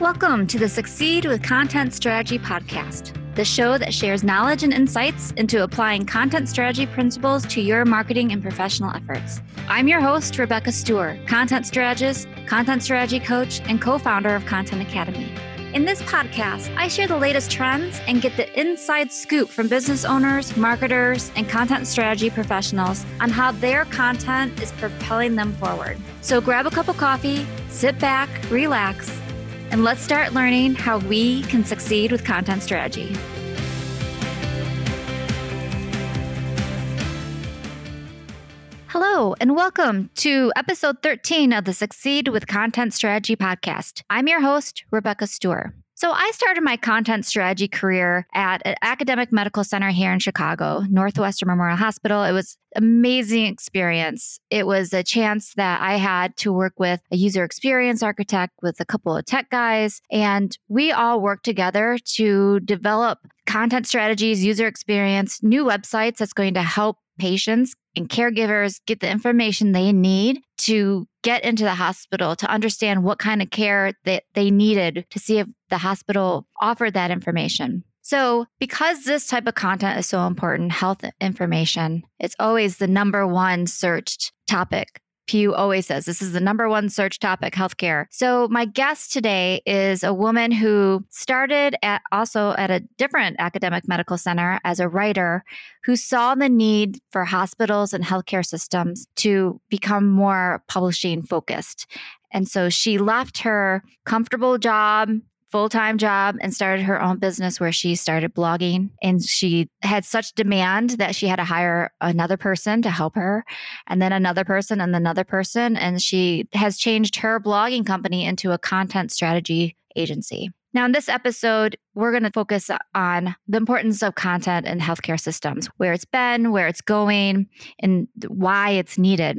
Welcome to the Succeed with Content Strategy podcast, the show that shares knowledge and insights into applying content strategy principles to your marketing and professional efforts. I'm your host, Rebecca Stewart, content strategist, content strategy coach, and co founder of Content Academy. In this podcast, I share the latest trends and get the inside scoop from business owners, marketers, and content strategy professionals on how their content is propelling them forward. So grab a cup of coffee, sit back, relax, and let's start learning how we can succeed with content strategy. Hello, and welcome to episode 13 of the Succeed with Content Strategy podcast. I'm your host, Rebecca Stewart. So, I started my content strategy career at an academic medical center here in Chicago, Northwestern Memorial Hospital. It was amazing experience. It was a chance that I had to work with a user experience architect with a couple of tech guys, and we all worked together to develop content strategies, user experience, new websites that's going to help patients and caregivers get the information they need to get into the hospital to understand what kind of care that they needed to see if the hospital offered that information. So, because this type of content is so important, health information, it's always the number one searched topic Pew always says this is the number one search topic, healthcare. So my guest today is a woman who started at also at a different academic medical center as a writer who saw the need for hospitals and healthcare systems to become more publishing focused. And so she left her comfortable job full time job and started her own business where she started blogging. And she had such demand that she had to hire another person to help her, and then another person, and another person. And she has changed her blogging company into a content strategy agency. Now, in this episode, we're going to focus on the importance of content in healthcare systems, where it's been, where it's going, and why it's needed.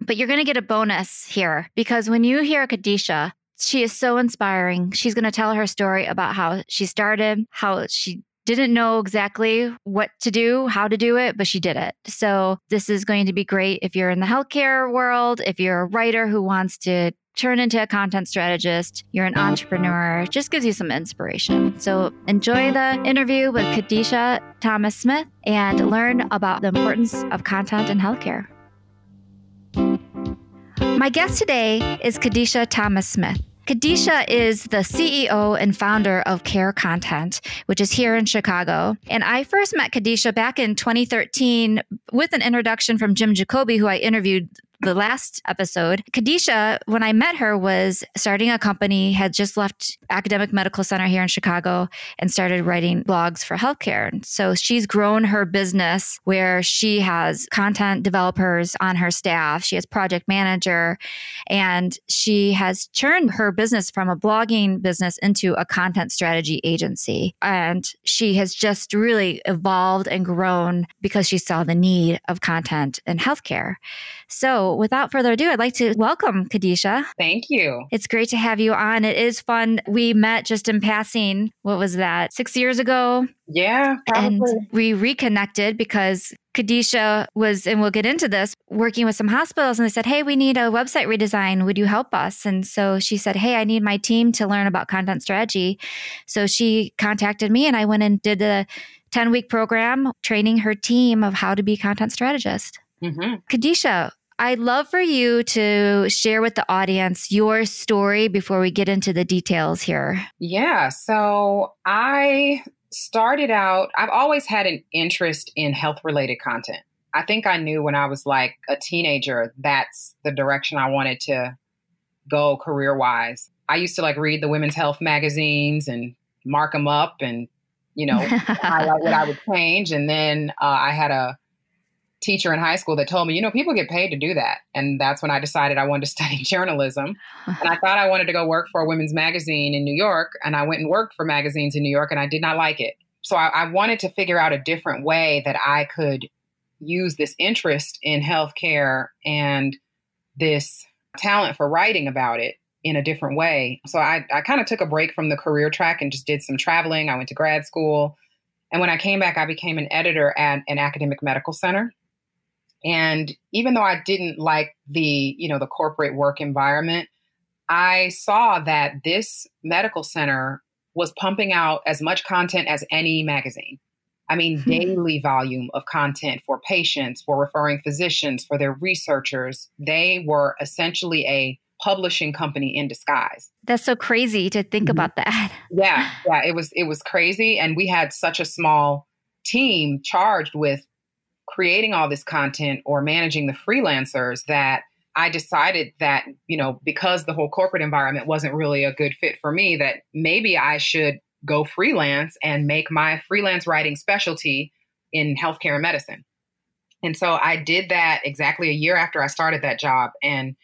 But you're going to get a bonus here because when you hear Kadisha she is so inspiring. She's going to tell her story about how she started, how she didn't know exactly what to do, how to do it, but she did it. So, this is going to be great if you're in the healthcare world, if you're a writer who wants to turn into a content strategist, you're an entrepreneur, just gives you some inspiration. So, enjoy the interview with Kadisha Thomas Smith and learn about the importance of content in healthcare. My guest today is Kadisha Thomas Smith. Kadisha is the CEO and founder of Care Content, which is here in Chicago. And I first met Kadisha back in 2013 with an introduction from Jim Jacoby, who I interviewed the last episode, Kadisha, when I met her, was starting a company, had just left academic medical center here in Chicago and started writing blogs for healthcare. And so she's grown her business where she has content developers on her staff. She has project manager and she has turned her business from a blogging business into a content strategy agency. And she has just really evolved and grown because she saw the need of content in healthcare. So, without further ado, I'd like to welcome Kadisha. Thank you. It's great to have you on. It is fun. We met just in passing. What was that? Six years ago? Yeah, probably. And we reconnected because Kadisha was, and we'll get into this, working with some hospitals. And they said, Hey, we need a website redesign. Would you help us? And so she said, Hey, I need my team to learn about content strategy. So she contacted me and I went and did a 10 week program training her team of how to be content strategist. Mm-hmm. Kadisha, I'd love for you to share with the audience your story before we get into the details here. Yeah. So I started out, I've always had an interest in health related content. I think I knew when I was like a teenager that's the direction I wanted to go career wise. I used to like read the women's health magazines and mark them up and, you know, highlight what I would change. And then uh, I had a teacher in high school that told me, you know, people get paid to do that. And that's when I decided I wanted to study journalism. and I thought I wanted to go work for a women's magazine in New York. And I went and worked for magazines in New York and I did not like it. So I, I wanted to figure out a different way that I could use this interest in healthcare and this talent for writing about it in a different way. So I, I kind of took a break from the career track and just did some traveling. I went to grad school. And when I came back, I became an editor at an academic medical center. And even though I didn't like the, you know, the corporate work environment, I saw that this medical center was pumping out as much content as any magazine. I mean, hmm. daily volume of content for patients, for referring physicians, for their researchers. They were essentially a publishing company in disguise. That's so crazy to think mm-hmm. about that. yeah, yeah, it was it was crazy and we had such a small team charged with creating all this content or managing the freelancers that I decided that, you know, because the whole corporate environment wasn't really a good fit for me, that maybe I should go freelance and make my freelance writing specialty in healthcare and medicine. And so I did that exactly a year after I started that job. And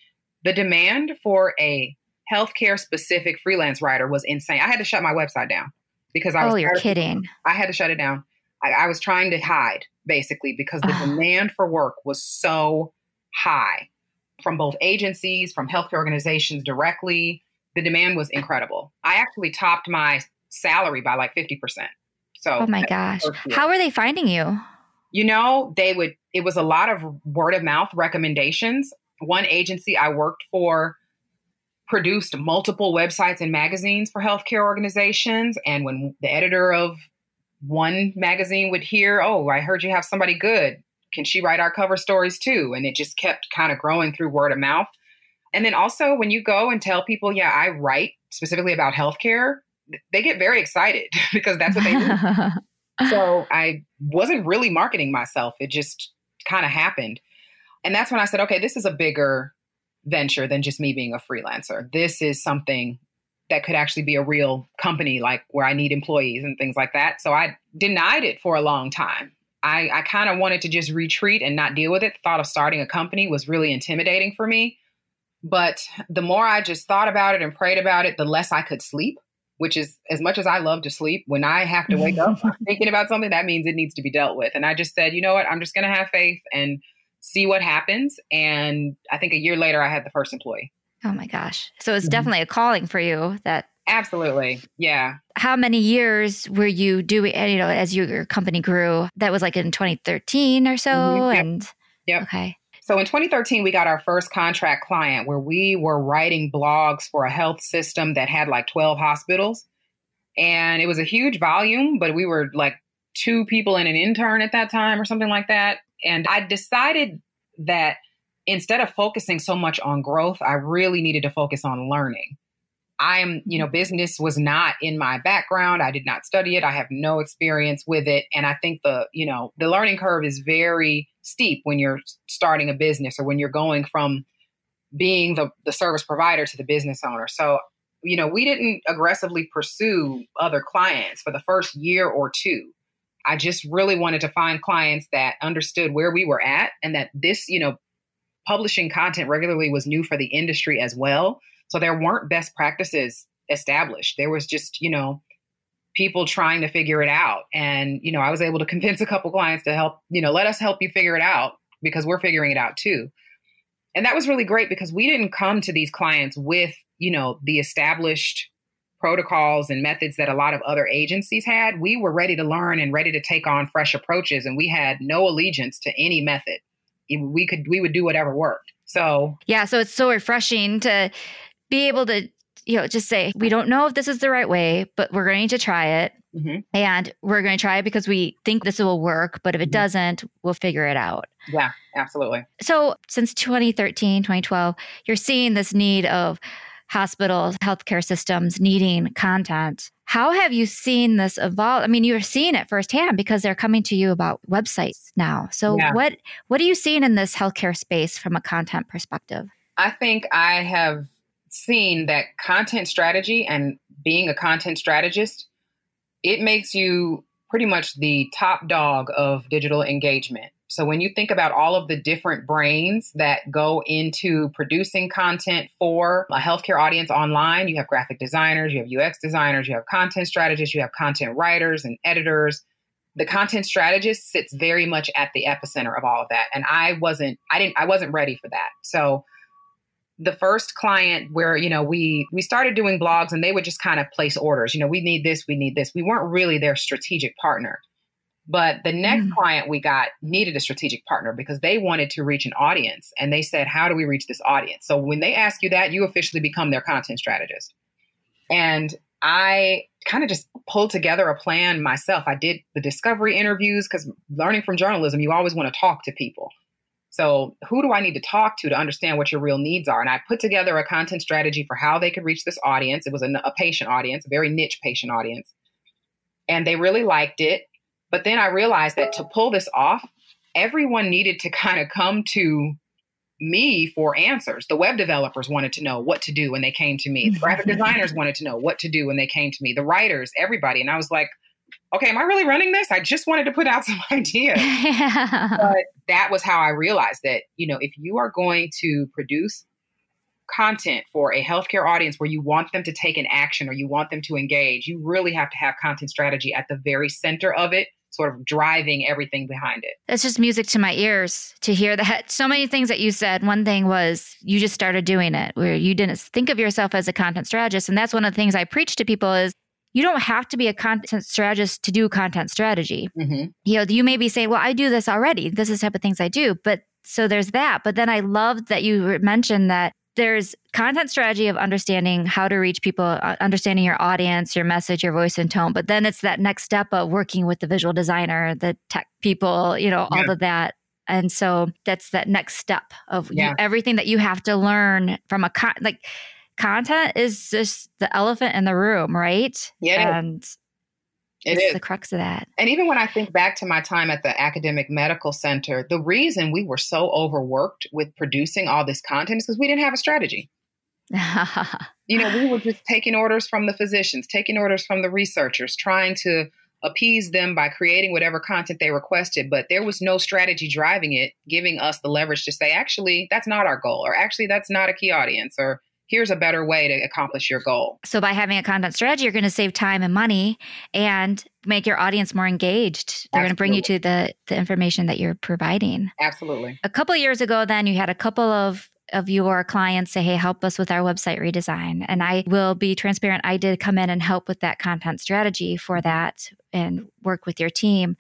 the demand for a healthcare specific freelance writer was insane. I had to shut my website down because I oh, was. Oh, you're kidding. I had to shut it down. I, I was trying to hide basically because the ah. demand for work was so high from both agencies, from healthcare organizations directly. The demand was incredible. I actually topped my salary by like 50%. So, oh my gosh. How are they finding you? You know, they would, it was a lot of word of mouth recommendations. One agency I worked for produced multiple websites and magazines for healthcare organizations. And when the editor of one magazine would hear, Oh, I heard you have somebody good. Can she write our cover stories too? And it just kept kind of growing through word of mouth. And then also, when you go and tell people, Yeah, I write specifically about healthcare, they get very excited because that's what they do. so I wasn't really marketing myself. It just kind of happened. And that's when I said, okay, this is a bigger venture than just me being a freelancer. This is something that could actually be a real company, like where I need employees and things like that. So I denied it for a long time. I, I kind of wanted to just retreat and not deal with it. The thought of starting a company was really intimidating for me. But the more I just thought about it and prayed about it, the less I could sleep which is as much as I love to sleep, when I have to wake up thinking about something, that means it needs to be dealt with. And I just said, you know what, I'm just going to have faith and see what happens. And I think a year later, I had the first employee. Oh my gosh. So it's mm-hmm. definitely a calling for you that. Absolutely. Yeah. How many years were you doing, you know, as your company grew? That was like in 2013 or so. Mm-hmm. Yep. And yeah. Okay. So in 2013, we got our first contract client where we were writing blogs for a health system that had like 12 hospitals. And it was a huge volume, but we were like two people and an intern at that time or something like that. And I decided that instead of focusing so much on growth, I really needed to focus on learning. I am, you know, mm-hmm. business was not in my background. I did not study it. I have no experience with it. And I think the, you know, the learning curve is very steep when you're starting a business or when you're going from being the, the service provider to the business owner. So, you know, we didn't aggressively pursue other clients for the first year or two. I just really wanted to find clients that understood where we were at and that this, you know, publishing content regularly was new for the industry as well. So there weren't best practices established. There was just, you know, people trying to figure it out. And, you know, I was able to convince a couple clients to help, you know, let us help you figure it out because we're figuring it out too. And that was really great because we didn't come to these clients with, you know, the established protocols and methods that a lot of other agencies had. We were ready to learn and ready to take on fresh approaches and we had no allegiance to any method. We could we would do whatever worked. So, yeah, so it's so refreshing to be able to you know, just say, we don't know if this is the right way, but we're going to try it. Mm-hmm. And we're going to try it because we think this will work. But if it mm-hmm. doesn't, we'll figure it out. Yeah, absolutely. So since 2013, 2012, you're seeing this need of hospitals, healthcare systems needing content. How have you seen this evolve? I mean, you're seeing it firsthand because they're coming to you about websites now. So yeah. what what are you seeing in this healthcare space from a content perspective? I think I have seen that content strategy and being a content strategist, it makes you pretty much the top dog of digital engagement. So when you think about all of the different brains that go into producing content for a healthcare audience online, you have graphic designers, you have UX designers, you have content strategists, you have content writers and editors. The content strategist sits very much at the epicenter of all of that. And I wasn't I didn't I wasn't ready for that. So the first client where you know we we started doing blogs and they would just kind of place orders you know we need this we need this we weren't really their strategic partner But the next mm. client we got needed a strategic partner because they wanted to reach an audience. And they said, How do we reach this audience? So when they ask you that, you officially become their content strategist. And I kind of just pulled together a plan myself. I did the discovery interviews because learning from journalism, you always want to talk to people. So, who do I need to talk to to understand what your real needs are? And I put together a content strategy for how they could reach this audience. It was a, a patient audience, a very niche patient audience. And they really liked it. But then I realized that to pull this off, everyone needed to kind of come to me for answers. The web developers wanted to know what to do when they came to me. The graphic mm-hmm. designers wanted to know what to do when they came to me. The writers, everybody. And I was like, okay, am I really running this? I just wanted to put out some ideas. Yeah. But that was how I realized that, you know, if you are going to produce content for a healthcare audience where you want them to take an action or you want them to engage, you really have to have content strategy at the very center of it sort of driving everything behind it. It's just music to my ears to hear that. So many things that you said. One thing was you just started doing it where you didn't think of yourself as a content strategist. And that's one of the things I preach to people is you don't have to be a content strategist to do content strategy. Mm-hmm. You know, you may be saying, well, I do this already. This is the type of things I do. But so there's that. But then I loved that you mentioned that there's content strategy of understanding how to reach people, uh, understanding your audience, your message, your voice and tone. But then it's that next step of working with the visual designer, the tech people, you know, yeah. all of that. And so that's that next step of yeah. you, everything that you have to learn from a con- like content is just the elephant in the room, right? Yeah. And it is the crux of that. And even when I think back to my time at the academic medical center, the reason we were so overworked with producing all this content is because we didn't have a strategy. you know, we were just taking orders from the physicians, taking orders from the researchers, trying to appease them by creating whatever content they requested, but there was no strategy driving it, giving us the leverage to say, actually, that's not our goal, or actually, that's not a key audience, or here's a better way to accomplish your goal. So by having a content strategy, you're going to save time and money and make your audience more engaged. They're Absolutely. going to bring you to the the information that you're providing. Absolutely. A couple years ago then you had a couple of of your clients say, Hey, help us with our website redesign. And I will be transparent. I did come in and help with that content strategy for mm-hmm. that and work with your team.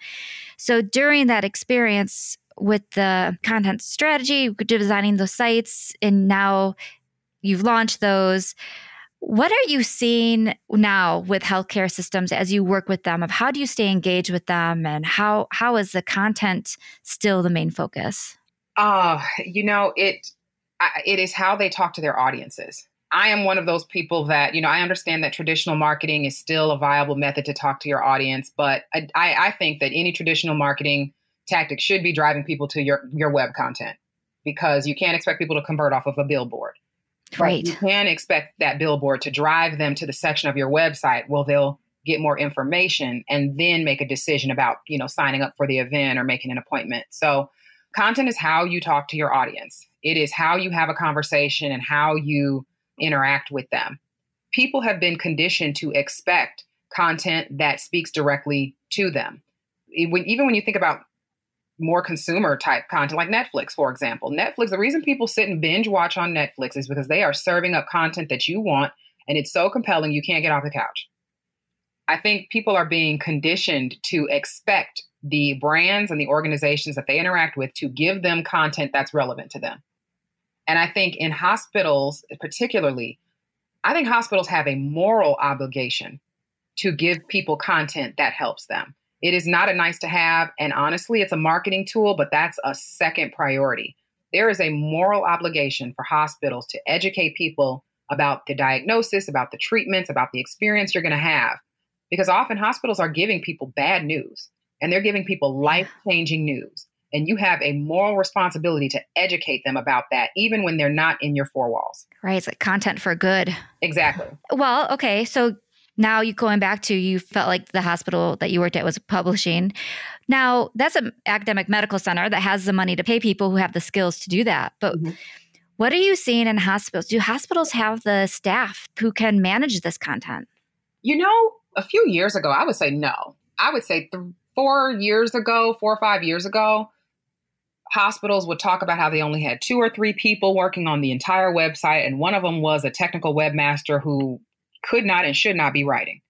So during that experience, with the content strategy, designing the sites, and now you've launched those. What are you seeing now with healthcare systems as you work with them of how do you stay engaged with them and how how is the content still the main focus? Uh, you know, it it is how they talk to their audiences. I am one of those people that, you know, I understand that traditional marketing is still a viable method to talk to your audience, but I, I think that any traditional marketing tactic should be driving people to your, your web content because you can't expect people to convert off of a billboard. Right. But you can expect that billboard to drive them to the section of your website where they'll get more information and then make a decision about, you know, signing up for the event or making an appointment. So content is how you talk to your audience. It is how you have a conversation and how you interact with them. People have been conditioned to expect content that speaks directly to them. Even when you think about more consumer type content like Netflix, for example. Netflix, the reason people sit and binge watch on Netflix is because they are serving up content that you want and it's so compelling you can't get off the couch. I think people are being conditioned to expect the brands and the organizations that they interact with to give them content that's relevant to them. And I think in hospitals, particularly, I think hospitals have a moral obligation to give people content that helps them. It is not a nice to have. And honestly, it's a marketing tool, but that's a second priority. There is a moral obligation for hospitals to educate people about the diagnosis, about the treatments, about the experience you're going to have. Because often hospitals are giving people bad news and they're giving people life changing news. And you have a moral responsibility to educate them about that, even when they're not in your four walls. Right. It's like content for good. Exactly. Well, okay. So now you going back to you felt like the hospital that you worked at was publishing. Now that's an academic medical center that has the money to pay people who have the skills to do that. But mm-hmm. what are you seeing in hospitals? Do hospitals have the staff who can manage this content? You know a few years ago i would say no. I would say th- four years ago four or five years ago hospitals would talk about how they only had two or three people working on the entire website and one of them was a technical webmaster who could not and should not be writing.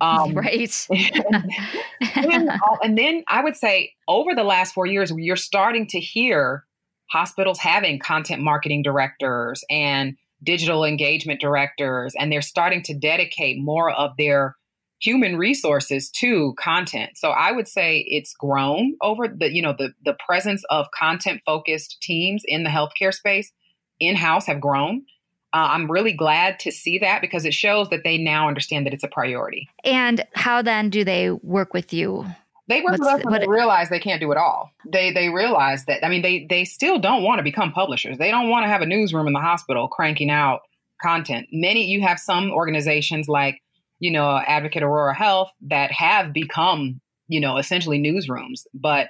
Um, right. and, then, and then I would say over the last four years, you're starting to hear hospitals having content marketing directors and digital engagement directors, and they're starting to dedicate more of their human resources to content. So I would say it's grown over the, you know, the the presence of content focused teams in the healthcare space in house have grown. Uh, I'm really glad to see that because it shows that they now understand that it's a priority. And how then do they work with you? They work What's, with us when they realize they can't do it all. They they realize that I mean they they still don't want to become publishers. They don't want to have a newsroom in the hospital cranking out content. Many you have some organizations like you know Advocate Aurora Health that have become you know essentially newsrooms, but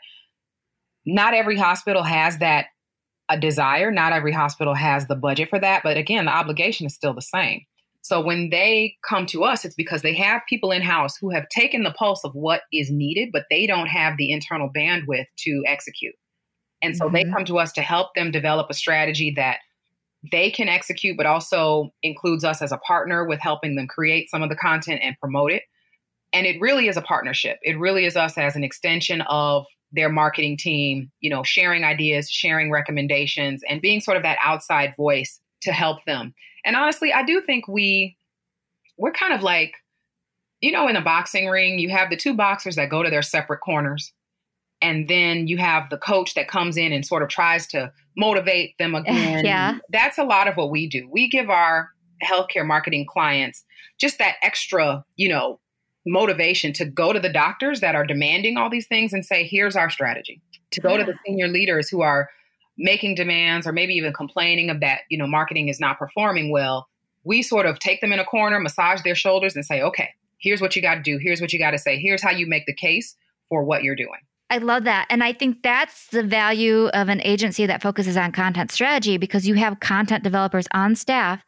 not every hospital has that a desire. Not every hospital has the budget for that. But again, the obligation is still the same. So when they come to us, it's because they have people in house who have taken the pulse of what is needed, but they don't have the internal bandwidth to execute. And so mm-hmm. they come to us to help them develop a strategy that they can execute, but also includes us as a partner with helping them create some of the content and promote it. And it really is a partnership. It really is us as an extension of their marketing team, you know, sharing ideas, sharing recommendations, and being sort of that outside voice to help them. And honestly, I do think we we're kind of like, you know, in a boxing ring, you have the two boxers that go to their separate corners. And then you have the coach that comes in and sort of tries to motivate them again. Yeah. That's a lot of what we do. We give our healthcare marketing clients just that extra, you know, motivation to go to the doctors that are demanding all these things and say, here's our strategy. To go yeah. to the senior leaders who are making demands or maybe even complaining of that, you know, marketing is not performing well. We sort of take them in a corner, massage their shoulders, and say, okay, here's what you got to do. Here's what you got to say. Here's how you make the case for what you're doing. I love that. And I think that's the value of an agency that focuses on content strategy because you have content developers on staff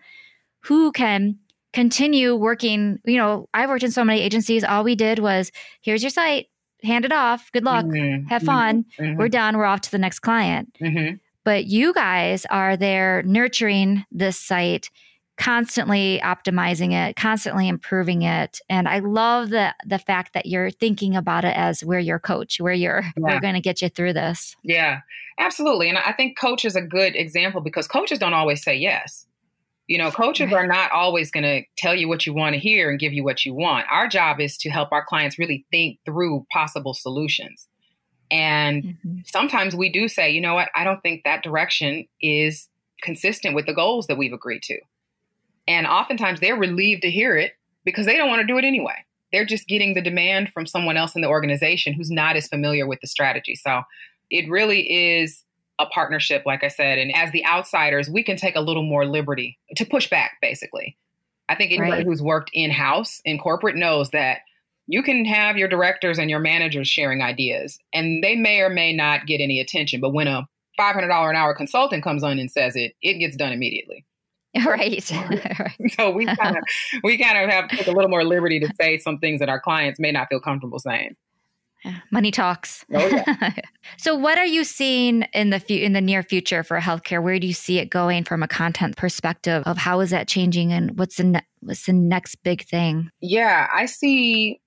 who can continue working. You know, I've worked in so many agencies. All we did was here's your site, hand it off, good luck, mm-hmm. have fun. Mm-hmm. We're done, we're off to the next client. Mm-hmm. But you guys are there nurturing this site, constantly optimizing it, constantly improving it. And I love the the fact that you're thinking about it as we're your coach, where you're yeah. we're going to get you through this. Yeah, absolutely. And I think coach is a good example because coaches don't always say yes. You know, coaches right. are not always going to tell you what you want to hear and give you what you want. Our job is to help our clients really think through possible solutions. And mm-hmm. sometimes we do say, you know what, I don't think that direction is consistent with the goals that we've agreed to. And oftentimes they're relieved to hear it because they don't want to do it anyway. They're just getting the demand from someone else in the organization who's not as familiar with the strategy. So it really is a partnership, like I said. And as the outsiders, we can take a little more liberty to push back, basically. I think anybody right. who's worked in house in corporate knows that you can have your directors and your managers sharing ideas, and they may or may not get any attention. But when a $500 an hour consultant comes on and says it, it gets done immediately. Right. so we kind of we kind of have to take a little more liberty to say some things that our clients may not feel comfortable saying. Money talks. Oh, yeah. so, what are you seeing in the fu- in the near future for healthcare? Where do you see it going from a content perspective? Of how is that changing, and what's the ne- what's the next big thing? Yeah, I see.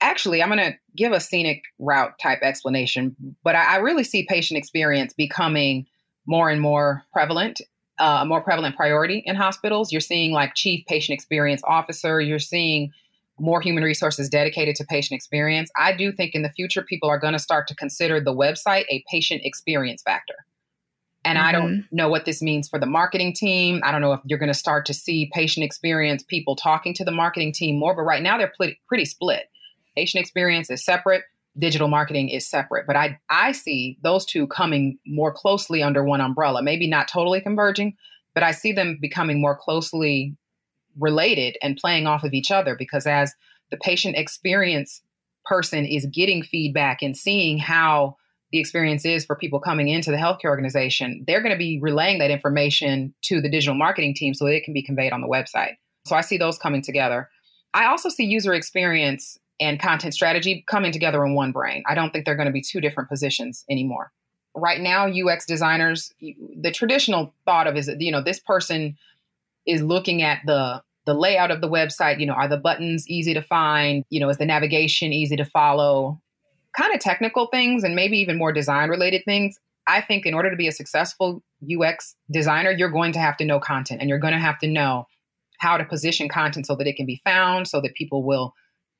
Actually, I'm going to give a scenic route type explanation, but I, I really see patient experience becoming more and more prevalent uh, a more prevalent priority in hospitals. You're seeing like chief patient experience officer. You're seeing more human resources dedicated to patient experience, I do think in the future people are going to start to consider the website a patient experience factor. And mm-hmm. I don't mm-hmm. know what this means for the marketing team. I don't know if you're going to start to see patient experience people talking to the marketing team more, but right now they're pretty, pretty split. Patient experience is separate, digital marketing is separate. But I, I see those two coming more closely under one umbrella, maybe not totally converging, but I see them becoming more closely related and playing off of each other because as the patient experience person is getting feedback and seeing how the experience is for people coming into the healthcare organization, they're going to be relaying that information to the digital marketing team so that it can be conveyed on the website. So I see those coming together. I also see user experience and content strategy coming together in one brain. I don't think they're going to be two different positions anymore. Right now, UX designers, the traditional thought of is, you know, this person is looking at the the layout of the website, you know, are the buttons easy to find? You know, is the navigation easy to follow? Kind of technical things and maybe even more design related things. I think in order to be a successful UX designer, you're going to have to know content and you're going to have to know how to position content so that it can be found, so that people will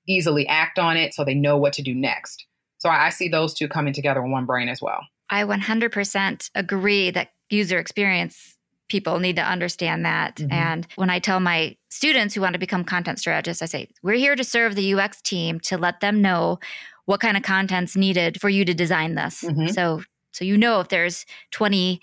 easily act on it, so they know what to do next. So I see those two coming together in one brain as well. I 100% agree that user experience people need to understand that. Mm-hmm. And when I tell my students who want to become content strategists, I say, we're here to serve the UX team to let them know what kind of content's needed for you to design this. Mm-hmm. So so you know if there's 20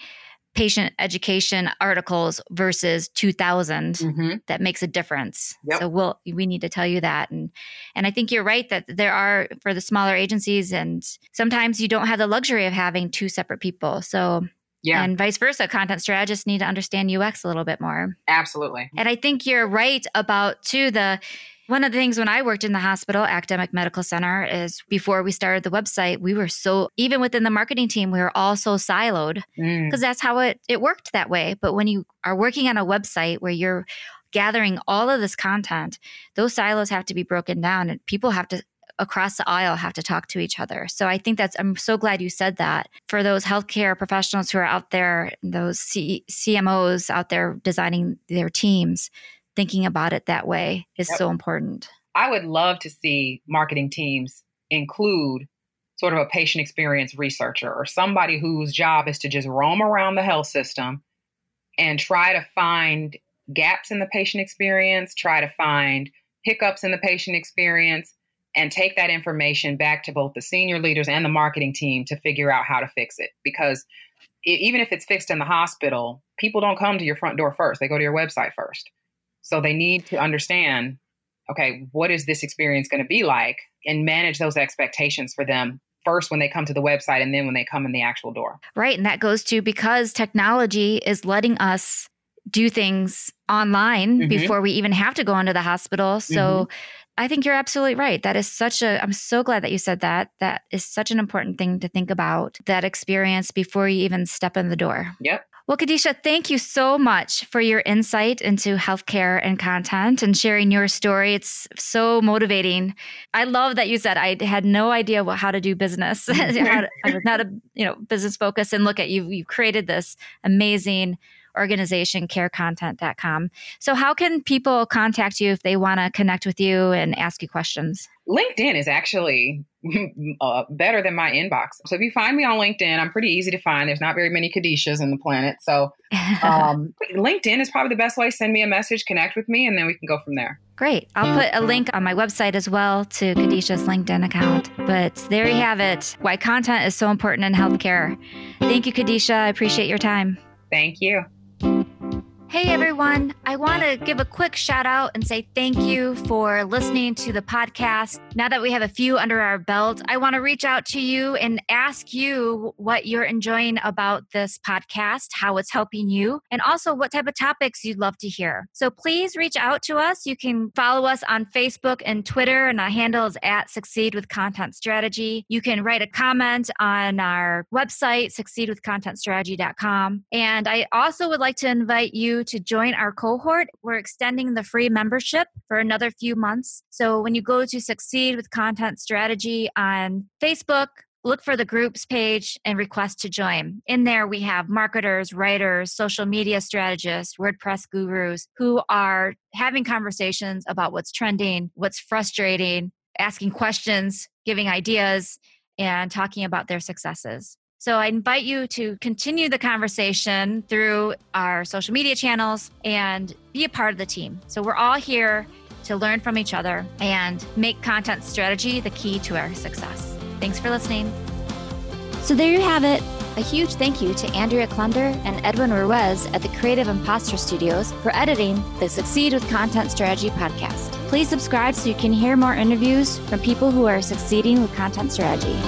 patient education articles versus 2000 mm-hmm. that makes a difference yep. so we'll we need to tell you that and and i think you're right that there are for the smaller agencies and sometimes you don't have the luxury of having two separate people so yeah. And vice versa. Content strategists need to understand UX a little bit more. Absolutely. And I think you're right about, too, the one of the things when I worked in the hospital, academic medical center, is before we started the website, we were so, even within the marketing team, we were all so siloed because mm. that's how it, it worked that way. But when you are working on a website where you're gathering all of this content, those silos have to be broken down and people have to across the aisle have to talk to each other. So I think that's, I'm so glad you said that for those healthcare professionals who are out there, those C- CMOs out there designing their teams, thinking about it that way is yep. so important. I would love to see marketing teams include sort of a patient experience researcher or somebody whose job is to just roam around the health system and try to find gaps in the patient experience, try to find hiccups in the patient experience, and take that information back to both the senior leaders and the marketing team to figure out how to fix it. Because even if it's fixed in the hospital, people don't come to your front door first, they go to your website first. So they need to understand okay, what is this experience going to be like and manage those expectations for them first when they come to the website and then when they come in the actual door. Right. And that goes to because technology is letting us do things online mm-hmm. before we even have to go into the hospital. So mm-hmm. I think you're absolutely right. That is such a, I'm so glad that you said that. That is such an important thing to think about that experience before you even step in the door. Yep. Well, Kadisha, thank you so much for your insight into healthcare and content and sharing your story. It's so motivating. I love that you said I had no idea what, how to do business. I was not a you know business focus, and look at you. You created this amazing organization, carecontent.com. So, how can people contact you if they want to connect with you and ask you questions? LinkedIn is actually uh, better than my inbox. So if you find me on LinkedIn, I'm pretty easy to find. There's not very many Kadishas in the planet. So um, LinkedIn is probably the best way. Send me a message, connect with me, and then we can go from there. Great. I'll put a link on my website as well to Kadisha's LinkedIn account. But there you have it why content is so important in healthcare. Thank you, Kadisha. I appreciate your time. Thank you. Hey everyone, I want to give a quick shout out and say thank you for listening to the podcast. Now that we have a few under our belt, I want to reach out to you and ask you what you're enjoying about this podcast, how it's helping you, and also what type of topics you'd love to hear. So please reach out to us. You can follow us on Facebook and Twitter, and our handle is at Succeed with Content Strategy. You can write a comment on our website, succeedwithcontentstrategy.com. And I also would like to invite to join our cohort. We're extending the free membership for another few months. So when you go to Succeed with Content Strategy on Facebook, look for the groups page and request to join. In there, we have marketers, writers, social media strategists, WordPress gurus who are having conversations about what's trending, what's frustrating, asking questions, giving ideas, and talking about their successes. So I invite you to continue the conversation through our social media channels and be a part of the team. So we're all here to learn from each other and make content strategy the key to our success. Thanks for listening. So there you have it. A huge thank you to Andrea Klunder and Edwin Ruiz at the Creative Imposter Studios for editing the Succeed with Content Strategy podcast. Please subscribe so you can hear more interviews from people who are succeeding with content strategy.